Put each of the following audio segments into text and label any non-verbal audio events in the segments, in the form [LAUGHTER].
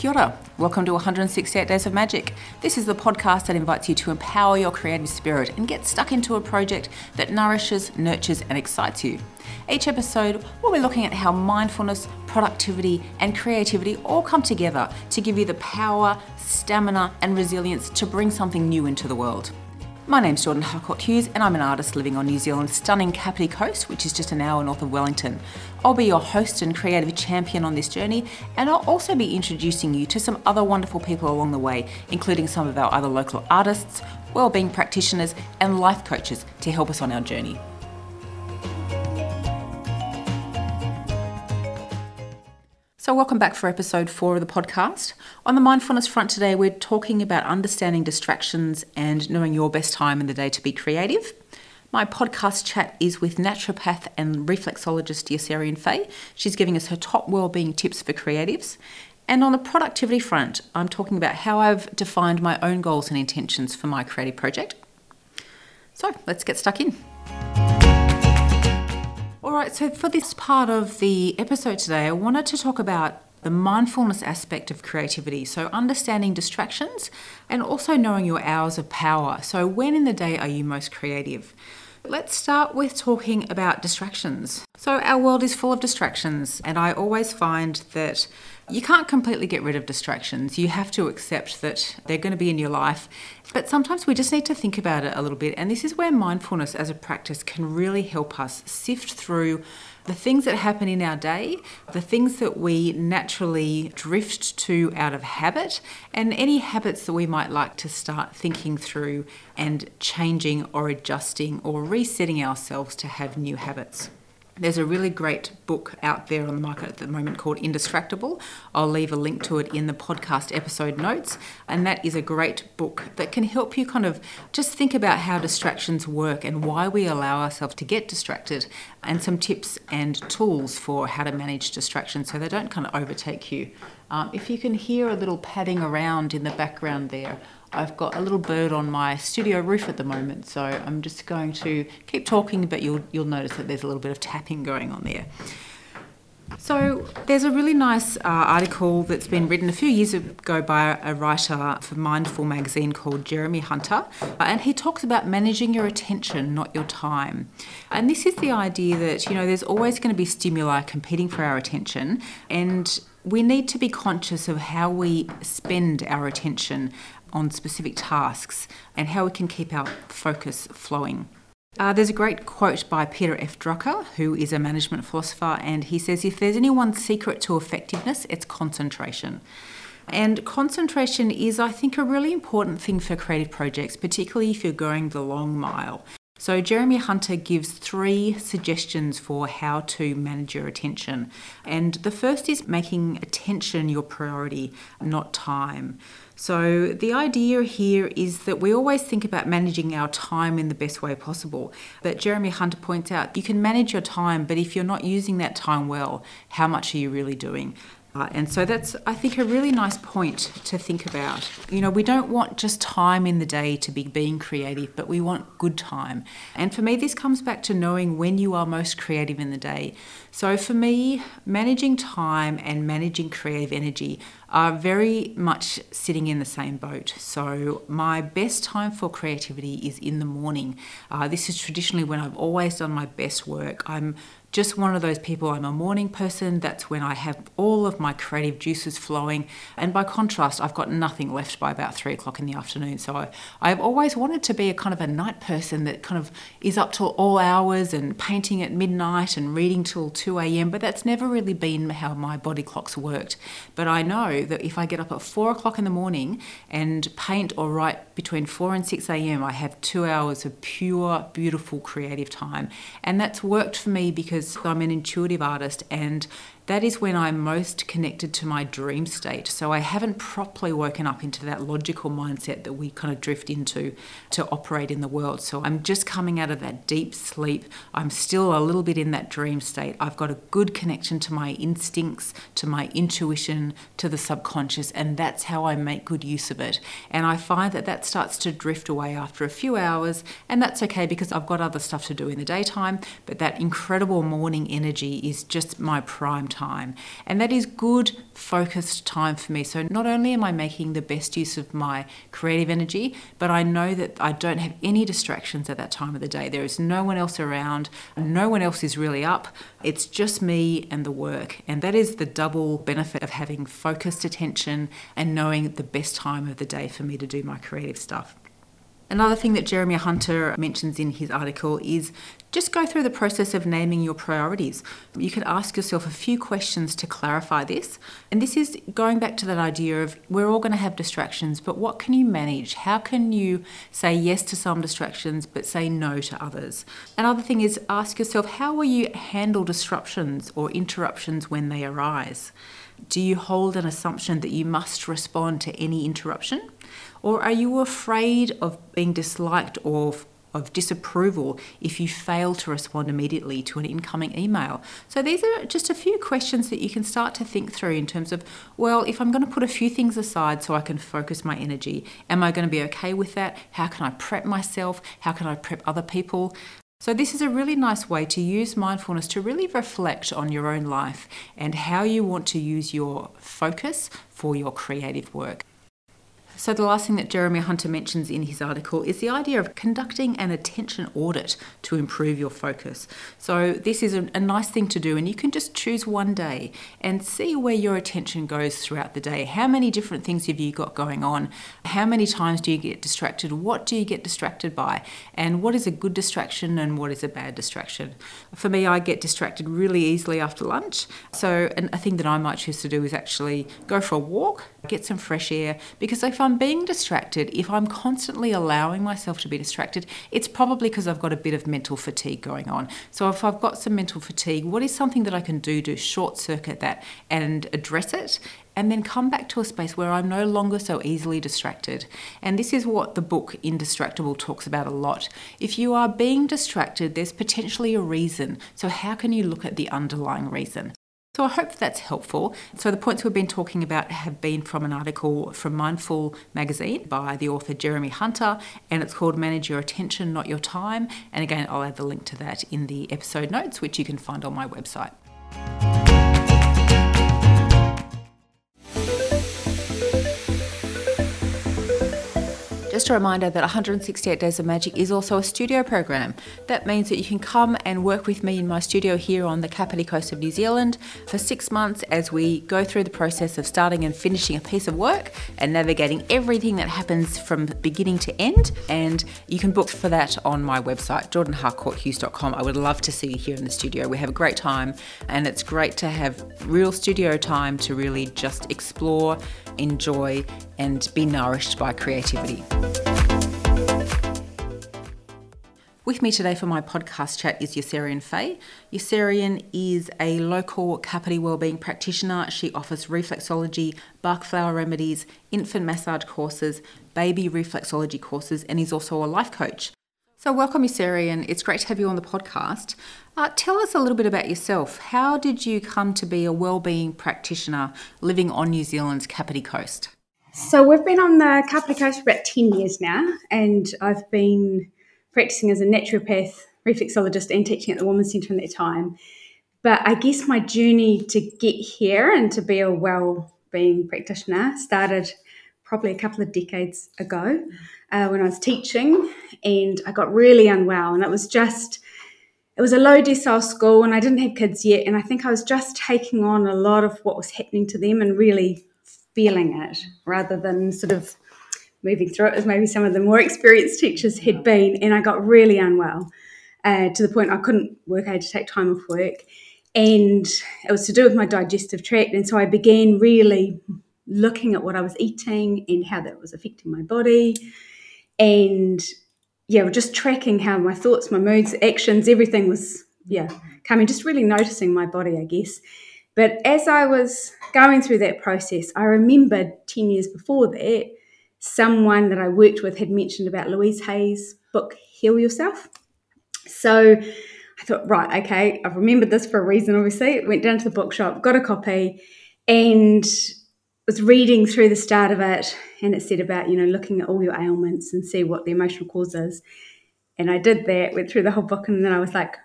Kia ora. Welcome to 168 Days of Magic. This is the podcast that invites you to empower your creative spirit and get stuck into a project that nourishes, nurtures, and excites you. Each episode, we'll be looking at how mindfulness, productivity, and creativity all come together to give you the power, stamina, and resilience to bring something new into the world. My name's Jordan Harcourt Hughes, and I'm an artist living on New Zealand's stunning Kapiti Coast, which is just an hour north of Wellington. I'll be your host and creative champion on this journey, and I'll also be introducing you to some other wonderful people along the way, including some of our other local artists, wellbeing practitioners, and life coaches to help us on our journey. So, welcome back for episode four of the podcast. On the mindfulness front today, we're talking about understanding distractions and knowing your best time in the day to be creative. My podcast chat is with naturopath and reflexologist Yossarian Fay. She's giving us her top wellbeing tips for creatives. And on the productivity front, I'm talking about how I've defined my own goals and intentions for my creative project. So, let's get stuck in. All right, so for this part of the episode today, I wanted to talk about the mindfulness aspect of creativity. So, understanding distractions and also knowing your hours of power. So, when in the day are you most creative? Let's start with talking about distractions. So, our world is full of distractions, and I always find that you can't completely get rid of distractions. You have to accept that they're going to be in your life. But sometimes we just need to think about it a little bit. And this is where mindfulness as a practice can really help us sift through the things that happen in our day, the things that we naturally drift to out of habit, and any habits that we might like to start thinking through and changing or adjusting or resetting ourselves to have new habits. There's a really great book out there on the market at the moment called Indistractable. I'll leave a link to it in the podcast episode notes. And that is a great book that can help you kind of just think about how distractions work and why we allow ourselves to get distracted, and some tips and tools for how to manage distractions so they don't kind of overtake you. Um, if you can hear a little padding around in the background there, I've got a little bird on my studio roof at the moment, so I'm just going to keep talking, but you'll you'll notice that there's a little bit of tapping going on there. So there's a really nice uh, article that's been written a few years ago by a writer for Mindful magazine called Jeremy Hunter, uh, and he talks about managing your attention, not your time. And this is the idea that you know there's always going to be stimuli competing for our attention, and we need to be conscious of how we spend our attention on specific tasks and how we can keep our focus flowing. Uh, there's a great quote by Peter F. Drucker, who is a management philosopher, and he says, If there's any one secret to effectiveness, it's concentration. And concentration is, I think, a really important thing for creative projects, particularly if you're going the long mile. So, Jeremy Hunter gives three suggestions for how to manage your attention. And the first is making attention your priority, not time. So, the idea here is that we always think about managing our time in the best way possible. But Jeremy Hunter points out you can manage your time, but if you're not using that time well, how much are you really doing? Uh, and so that's, I think, a really nice point to think about. You know, we don't want just time in the day to be being creative, but we want good time. And for me, this comes back to knowing when you are most creative in the day. So for me, managing time and managing creative energy are very much sitting in the same boat. So my best time for creativity is in the morning. Uh, this is traditionally when I've always done my best work. I'm just one of those people. I'm a morning person. That's when I have all of my creative juices flowing. And by contrast, I've got nothing left by about three o'clock in the afternoon. So I, I've always wanted to be a kind of a night person that kind of is up till all hours and painting at midnight and reading till 2 a.m. But that's never really been how my body clocks worked. But I know that if I get up at four o'clock in the morning and paint or write between 4 and 6 a.m., I have two hours of pure, beautiful creative time. And that's worked for me because because I'm an intuitive artist and that is when I'm most connected to my dream state. So I haven't properly woken up into that logical mindset that we kind of drift into to operate in the world. So I'm just coming out of that deep sleep. I'm still a little bit in that dream state. I've got a good connection to my instincts, to my intuition, to the subconscious, and that's how I make good use of it. And I find that that starts to drift away after a few hours, and that's okay because I've got other stuff to do in the daytime. But that incredible morning energy is just my prime time. And that is good, focused time for me. So not only am I making the best use of my creative energy, but I know that I don't have any distractions at that time of the day. There is no one else around, no one else is really up. It's just me and the work. And that is the double benefit of having focused attention and knowing the best time of the day for me to do my creative stuff. Another thing that Jeremy Hunter mentions in his article is just go through the process of naming your priorities. You can ask yourself a few questions to clarify this. And this is going back to that idea of we're all going to have distractions, but what can you manage? How can you say yes to some distractions but say no to others? Another thing is ask yourself how will you handle disruptions or interruptions when they arise? Do you hold an assumption that you must respond to any interruption? Or are you afraid of being disliked or of disapproval if you fail to respond immediately to an incoming email. So, these are just a few questions that you can start to think through in terms of, well, if I'm going to put a few things aside so I can focus my energy, am I going to be okay with that? How can I prep myself? How can I prep other people? So, this is a really nice way to use mindfulness to really reflect on your own life and how you want to use your focus for your creative work. So, the last thing that Jeremy Hunter mentions in his article is the idea of conducting an attention audit to improve your focus. So, this is a, a, nice thing to do, and you can just choose one day and see where your attention goes throughout the day. How many different things have you got going on? How many times do you get distracted? What do you get distracted by? And what is a good distraction and what is a bad distraction? For me, I get distracted really easily after lunch. So, a thing that I might choose to do is actually go for a walk, get some fresh air, because if I'm being distracted, if I'm constantly allowing myself to be distracted, it's probably because I've got a bit of mental fatigue going on. So if I've got some mental fatigue, what is something that I can do to short circuit that and address it? and then come back to a space where I'm no longer so easily distracted. And this is what the book Indistractable talks about a lot. If you are being distracted, there's potentially a reason. So, how can you look at the underlying reason? So I hope that's helpful. So the points we've been talking about have been from an article from Mindful magazine by the author Jeremy Hunter, and it's called Manage Your Attention, Not Your Time. And again, I'll add the link to that in the episode notes, which you can find on my website. A reminder that 168 Days of Magic is also a studio program. That means that you can come and work with me in my studio here on the Kapiti coast of New Zealand for six months as we go through the process of starting and finishing a piece of work and navigating everything that happens from beginning to end. And you can book for that on my website, jordanharcourthughes.com. I would love to see you here in the studio. We have a great time and it's great to have real studio time to really just explore, enjoy, and be nourished by creativity. With me today for my podcast chat is Yossarian Fay. Yossarian is a local Kapiti wellbeing practitioner. She offers reflexology, Bach flower remedies, infant massage courses, baby reflexology courses, and is also a life coach. So, welcome, Yossarian. It's great to have you on the podcast. Uh, tell us a little bit about yourself. How did you come to be a wellbeing practitioner living on New Zealand's Kapiti coast? So, we've been on the Kapiti coast for about 10 years now, and I've been practicing as a naturopath, reflexologist, and teaching at the Women's Centre in that time. But I guess my journey to get here and to be a well-being practitioner started probably a couple of decades ago uh, when I was teaching, and I got really unwell, and it was just it was a low decile school and I didn't have kids yet. And I think I was just taking on a lot of what was happening to them and really feeling it rather than sort of moving through it as maybe some of the more experienced teachers had been. And I got really unwell uh, to the point I couldn't work. I had to take time off work. And it was to do with my digestive tract. And so I began really looking at what I was eating and how that was affecting my body. And yeah, just tracking how my thoughts, my moods, actions, everything was, yeah, coming, just really noticing my body, I guess. But as I was going through that process, I remembered 10 years before that someone that I worked with had mentioned about Louise Hay's book, Heal Yourself. So I thought, right, okay, I've remembered this for a reason, obviously. Went down to the bookshop, got a copy, and was reading through the start of it. And it said about, you know, looking at all your ailments and see what the emotional cause is. And I did that, went through the whole book, and then I was like,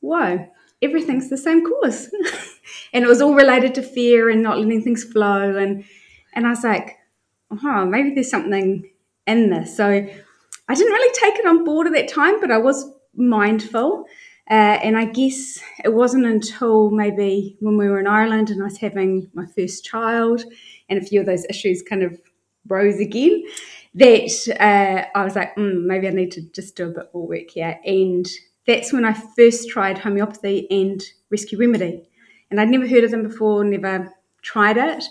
whoa, everything's the same cause. [LAUGHS] and it was all related to fear and not letting things flow. And, and I was like, oh, maybe there's something in this. So I didn't really take it on board at that time, but I was mindful. Uh, and I guess it wasn't until maybe when we were in Ireland and I was having my first child and a few of those issues kind of rose again that uh, I was like, mm, maybe I need to just do a bit more work here. And that's when I first tried homeopathy and rescue remedy. And I'd never heard of them before, never tried it.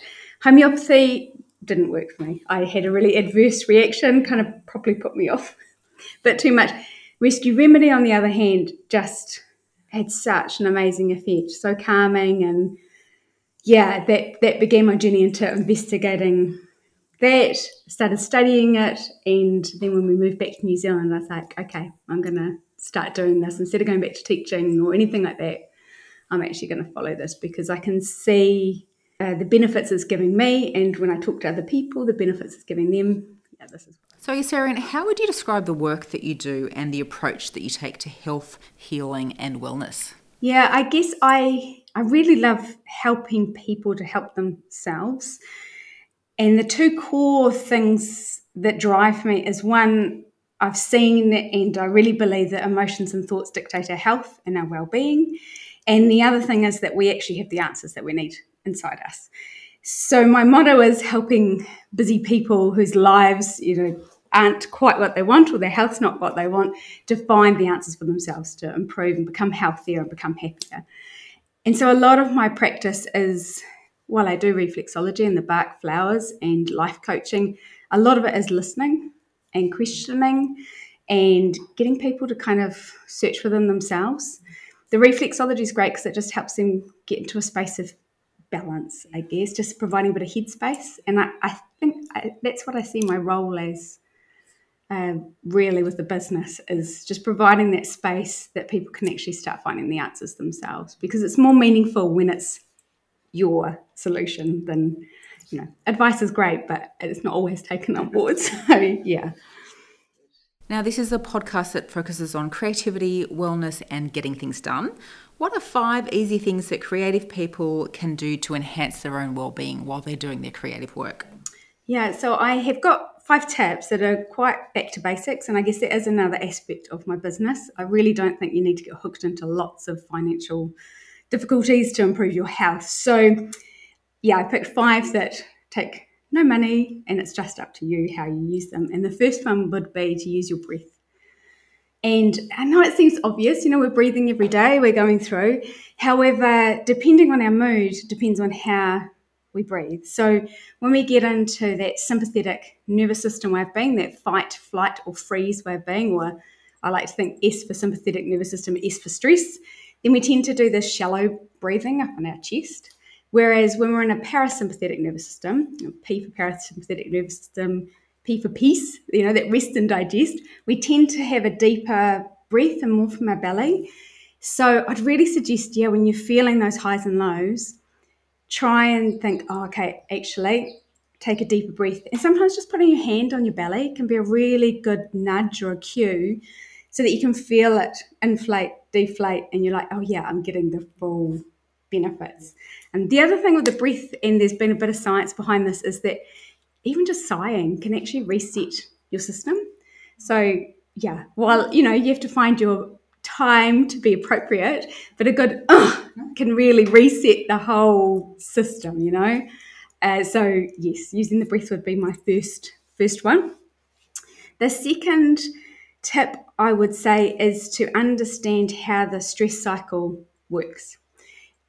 Homeopathy didn't work for me. I had a really adverse reaction, kind of probably put me off, [LAUGHS] but too much. Rescue Remedy, on the other hand, just had such an amazing effect, so calming, and yeah, that that began my journey into investigating that. Started studying it, and then when we moved back to New Zealand, I was like, okay, I'm gonna start doing this instead of going back to teaching or anything like that. I'm actually going to follow this because I can see uh, the benefits it's giving me, and when I talk to other people, the benefits it's giving them. Yeah, this is. So, Sarah, how would you describe the work that you do and the approach that you take to health, healing, and wellness? Yeah, I guess I I really love helping people to help themselves. And the two core things that drive me is one, I've seen and I really believe that emotions and thoughts dictate our health and our well-being. And the other thing is that we actually have the answers that we need inside us. So my motto is helping busy people whose lives, you know, aren't quite what they want or their health's not what they want to find the answers for themselves to improve and become healthier and become happier. And so a lot of my practice is while I do reflexology and the Bach flowers and life coaching, a lot of it is listening and questioning and getting people to kind of search within themselves. The reflexology is great because it just helps them get into a space of balance, I guess, just providing a bit of headspace. And I, I think I, that's what I see my role as uh, really with the business is just providing that space that people can actually start finding the answers themselves because it's more meaningful when it's your solution than, you know, advice is great, but it's not always taken on board. [LAUGHS] So, yeah. Now, this is a podcast that focuses on creativity, wellness, and getting things done. What are five easy things that creative people can do to enhance their own well-being while they're doing their creative work? Yeah, so I have got five tips that are quite back to basics, and I guess that is another aspect of my business. I really don't think you need to get hooked into lots of financial difficulties to improve your health. So, yeah, I picked five that take no money, and it's just up to you how you use them. And the first one would be to use your breath. And I know it seems obvious, you know, we're breathing every day, we're going through. However, depending on our mood, depends on how we breathe. So when we get into that sympathetic nervous system way of being, that fight, flight, or freeze way of being, or I like to think S for sympathetic nervous system, S for stress, then we tend to do this shallow breathing up on our chest. Whereas when we're in a parasympathetic nervous system, P for parasympathetic nervous system, P for peace, you know, that rest and digest, we tend to have a deeper breath and more from our belly. So I'd really suggest, yeah, when you're feeling those highs and lows, try and think, oh, okay, actually, take a deeper breath. And sometimes just putting your hand on your belly can be a really good nudge or a cue so that you can feel it inflate, deflate, and you're like, oh, yeah, I'm getting the full benefits. And the other thing with the breath, and there's been a bit of science behind this, is that even just sighing can actually reset your system. So, yeah, while you know you have to find your time to be appropriate, but a good uh, can really reset the whole system, you know. Uh, so, yes, using the breath would be my first first one. The second tip I would say is to understand how the stress cycle works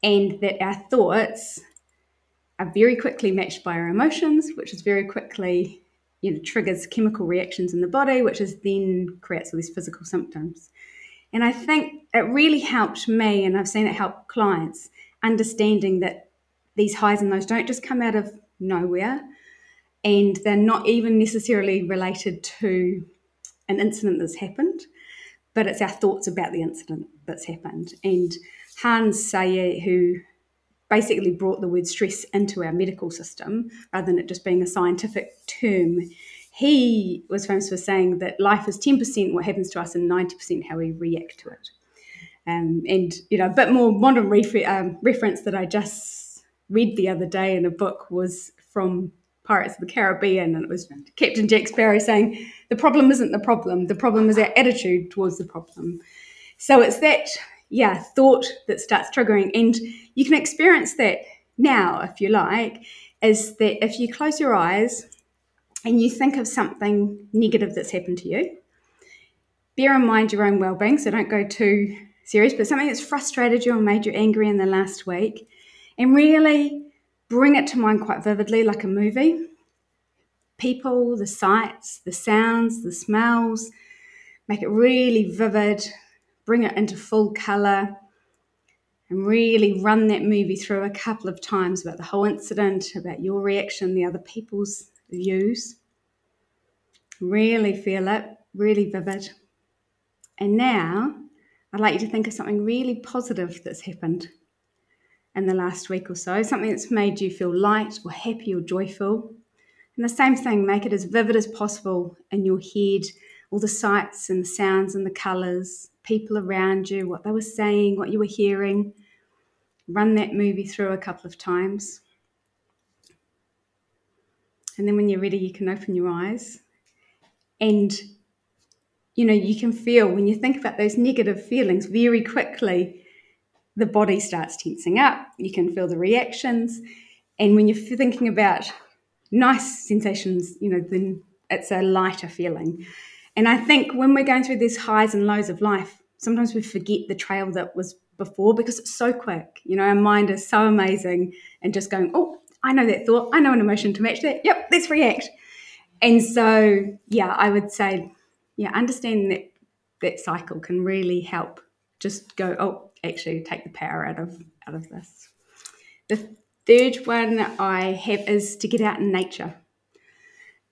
and that our thoughts are very quickly matched by our emotions, which is very quickly you know triggers chemical reactions in the body, which is then creates all these physical symptoms. And I think it really helped me, and I've seen it help clients, understanding that these highs and lows don't just come out of nowhere, and they're not even necessarily related to an incident that's happened, but it's our thoughts about the incident that's happened. And Hans Selye, who basically brought the word stress into our medical system rather than it just being a scientific term. He was famous for saying that life is 10% what happens to us and 90% how we react to it. Um, and you know, a bit more modern refer- um, reference that I just read the other day in a book was from Pirates of the Caribbean, and it was Captain Jack Sparrow saying, "The problem isn't the problem; the problem is our attitude towards the problem." So it's that, yeah, thought that starts triggering, and you can experience that now, if you like, is that if you close your eyes and you think of something negative that's happened to you, bear in mind your own well-being, so don't go too serious, but something that's frustrated you or made you angry in the last week, and really bring it to mind quite vividly, like a movie. People, the sights, the sounds, the smells, make it really vivid, bring it into full colour, and really run that movie through a couple of times about the whole incident, about your reaction, the other people's views. Really feel it, really vivid. And now I'd like you to think of something really positive that's happened in the last week or so, something that's made you feel light or happy or joyful. And the same thing, make it as vivid as possible in your head, all the sights and the sounds and the colours, people around you, what they were saying, what you were hearing. Run that movie through a couple of times. And then when you're ready, you can open your eyes. And you know, you can feel when you think about those negative feelings very quickly, the body starts tensing up. You can feel the reactions. And when you're thinking about nice sensations, you know, then it's a lighter feeling. And I think when we're going through these highs and lows of life, sometimes we forget the trail that was before because it's so quick. You know, our mind is so amazing and just going, oh, I know that thought. I know an emotion to match that. Yep, let's react. And so, yeah, I would say, yeah, understanding that that cycle can really help just go, oh, actually take the power out of out of this. The third one I have is to get out in nature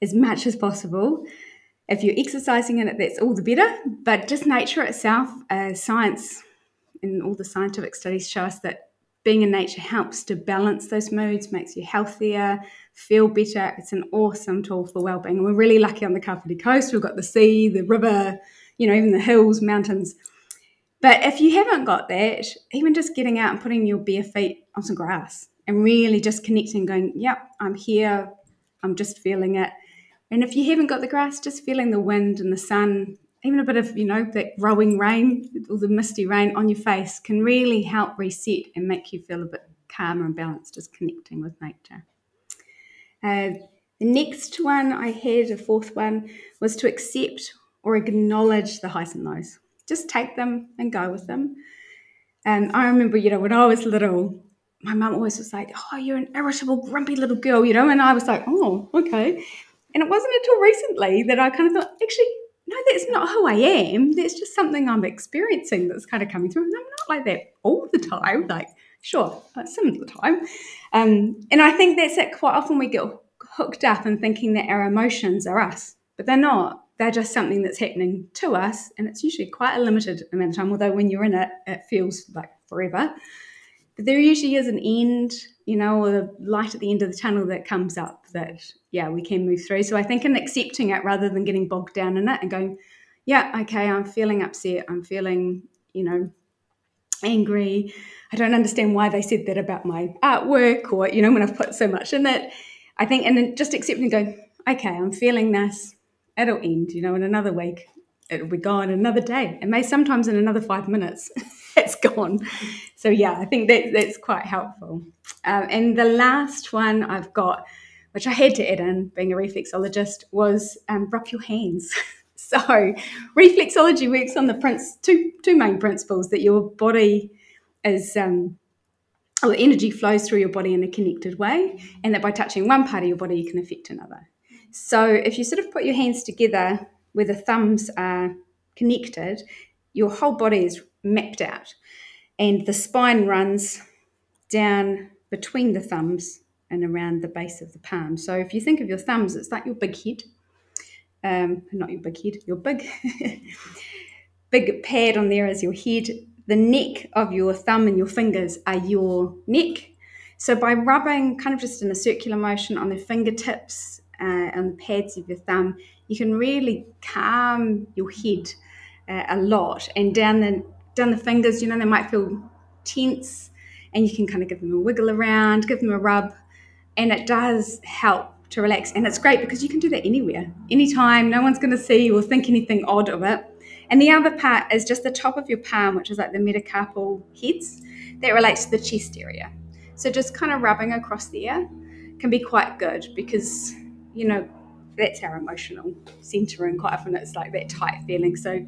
as much as possible. If you're exercising in it, that's all the better. But just nature itself, uh, science and all the scientific studies show us that being in nature helps to balance those moods, makes you healthier, feel better. It's an awesome tool for well-being. We're really lucky on the Kapiti coast. We've got the sea, the river, you know, even the hills, mountains. But if you haven't got that, even just getting out and putting your bare feet on some grass and really just connecting, going, yep, I'm here, I'm just feeling it. And if you haven't got the grass, just feeling the wind and the sun, even a bit of, you know, that rowing rain or the misty rain on your face can really help reset and make you feel a bit calmer and balanced, just connecting with nature. Uh, the next one I had, a fourth one, was to accept or acknowledge the highs and lows just take them and go with them. And I remember, you know, when I was little, my mum always was like, Oh, you're an irritable, grumpy little girl, you know, and I was like, Oh, okay. And it wasn't until recently that I kind of thought, actually, no, that's not who I am. That's just something I'm experiencing that's kind of coming through. And I'm not like that all the time. Like, sure, some of the time. Um, and I think that's it. Quite often we get hooked up in thinking that our emotions are us, but they're not they're just something that's happening to us, and it's usually quite a limited amount of time. Although when you're in it, it feels like forever. But there usually is an end, you know, or a light at the end of the tunnel that comes up that yeah we can move through. So I think in accepting it rather than getting bogged down in it and going, yeah, okay, I'm feeling upset, I'm feeling, you know, angry. I don't understand why they said that about my artwork or, you know, when I've put so much in it. I think, and then just accepting, going, okay, I'm feeling this it'll end, you know, in another week, it'll be gone, another day, and may sometimes in another five minutes, [LAUGHS] it's gone. So yeah, I think that that's quite helpful. Um, and the last one I've got, which I had to add in, being a reflexologist, was um, rub your hands. [LAUGHS] so reflexology works on the prince, two two main principles that your body is. Um, or energy flows through your body in a connected way, and that by touching one part of your body, you can affect another. So if you sort of put your hands together where the thumbs are connected, your whole body is mapped out. And the spine runs down between the thumbs and around the base of the palm. So if you think of your thumbs, it's like your big head. Um, not your big head, your big [LAUGHS] big pad on there is your head. The neck of your thumb and your fingers are your neck. So by rubbing kind of just in a circular motion on the fingertips uh, on the pads of your thumb, you can really calm your head uh, a lot. And down the down the fingers, you know, they might feel tense and you can kind of give them a wiggle around, give them a rub, and it does help to relax. And it's great because you can do that anywhere, anytime. No one's going to see or think anything odd of it. And the other part is just the top of your palm, which is like the metacarpal heads, that relates to the chest area. So just kind of rubbing across there can be quite good because, you know, that's our emotional center, and quite often it's like that tight feeling. So,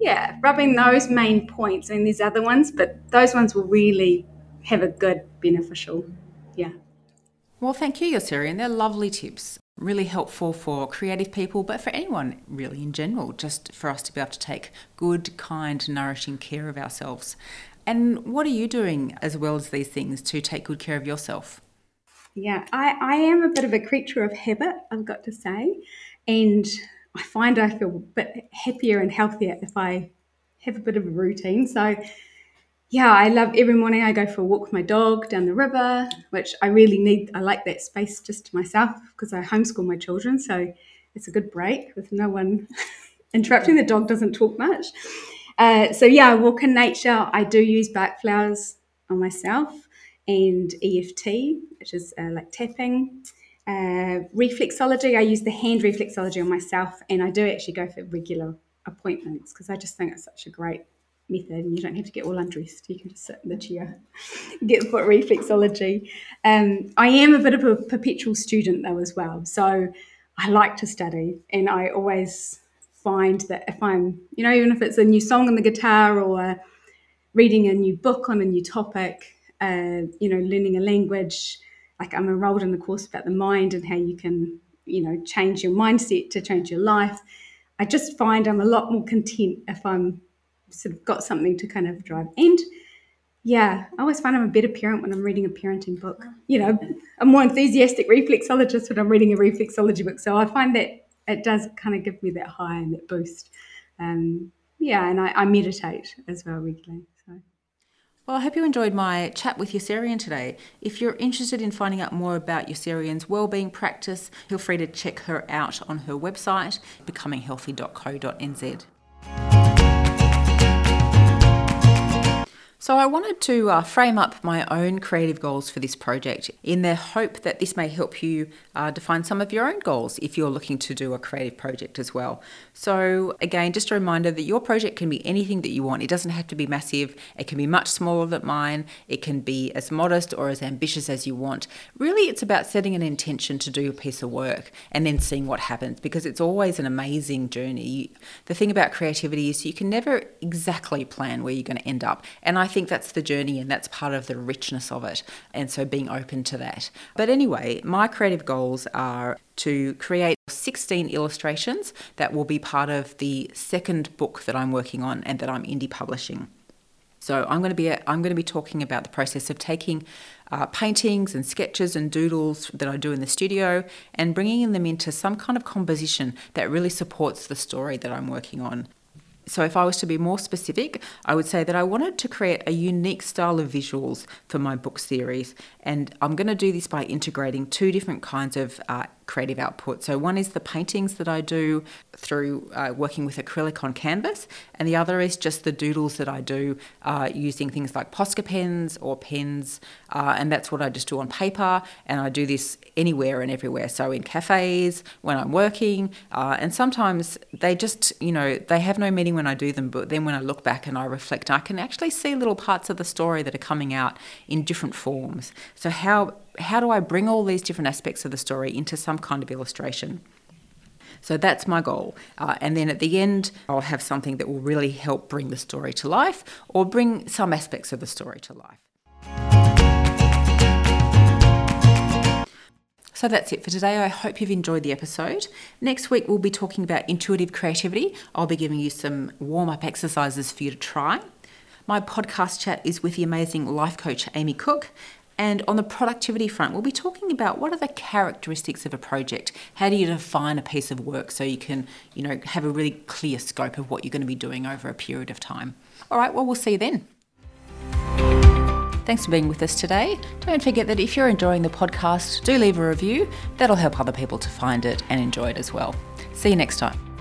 yeah, rubbing those main points. and these other ones, but those ones will really have a good beneficial. Yeah. Well, thank you, Yosiri, and they're lovely tips. Really helpful for creative people, but for anyone really in general, just for us to be able to take good, kind, nourishing care of ourselves. And what are you doing as well as these things to take good care of yourself? Yeah, I, I am a bit of a creature of habit, I've got to say. And I find I feel a bit happier and healthier if I have a bit of a routine. So yeah, I love every morning I go for a walk with my dog down the river, which I really need. I like that space just to myself because I homeschool my children. So it's a good break with no one [LAUGHS] interrupting. The dog doesn't talk much. Uh, so yeah, I walk in nature. I do use Bach flowers on myself and EFT, which is uh, like tapping. Uh, reflexology, I use the hand reflexology on myself, and I do actually go for regular appointments because I just think it's such a great method and you don't have to get all undressed. You can just sit in the chair, [LAUGHS] get foot reflexology. Um, I am a bit of a perpetual student though as well. So I like to study and I always find that if I'm, you know, even if it's a new song on the guitar or reading a new book on a new topic, uh, you know, learning a language, like I'm enrolled in the course about the mind and how you can, you know, change your mindset to change your life. I just find I'm a lot more content if I'm sort of got something to kind of drive. And yeah, I always find I'm a better parent when I'm reading a parenting book. You know, a more enthusiastic reflexologist when I'm reading a reflexology book. So I find that it does kind of give me that high and that boost. Um, yeah, and I, I meditate as well regularly. Well, I hope you enjoyed my chat with Yossarian today. If you're interested in finding out more about Yossarian's wellbeing practice, feel free to check her out on her website, becominghealthy.co.nz. So, I wanted to uh, frame up my own creative goals for this project in the hope that this may help you uh, define some of your own goals if you're looking to do a creative project as well. So, again, just a reminder that your project can be anything that you want. It doesn't have to be massive, it can be much smaller than mine, it can be as modest or as ambitious as you want. Really, it's about setting an intention to do a piece of work and then seeing what happens because it's always an amazing journey. The thing about creativity is you can never exactly plan where you're going to end up. And I think that's the journey and that's part of the richness of it. And so being open to that. But anyway, my creative goals are to create 16 illustrations that will be part of the second book that I'm working on and that I'm indie publishing. So I'm going to be I'm going to be talking about the process of taking uh, paintings and sketches and doodles that I do in the studio and bringing them into some kind of composition that really supports the story that I'm working on. So, if I was to be more specific, I would say that I wanted to create a unique style of visuals for my book series. And I'm going to do this by integrating two different kinds of uh, creative output. So, one is the paintings that I do through uh, working with acrylic on canvas, and the other is just the doodles that I do uh, using things like Posca pens or pens, uh, and that's what I just do on paper. And I do this anywhere and everywhere. So, in cafes, when I'm working, uh, and sometimes they just, you know, they have no meaning when I do them, but then when I look back and I reflect, I can actually see little parts of the story that are coming out in different forms. So, how how do I bring all these different aspects of the story into some kind of illustration? So that's my goal. Uh, and then at the end, I'll have something that will really help bring the story to life or bring some aspects of the story to life. So that's it for today. I hope you've enjoyed the episode. Next week, we'll be talking about intuitive creativity. I'll be giving you some warm up exercises for you to try. My podcast chat is with the amazing life coach Amy Cook, and on the productivity front, we'll be talking about what are the characteristics of a project. How do you define a piece of work so you can, you know, have a really clear scope of what you're going to be doing over a period of time. All right, well, we'll see you then. Thanks for being with us today. Don't forget that if you're enjoying the podcast, do leave a review. That'll help other people to find it and enjoy it as well. See you next time.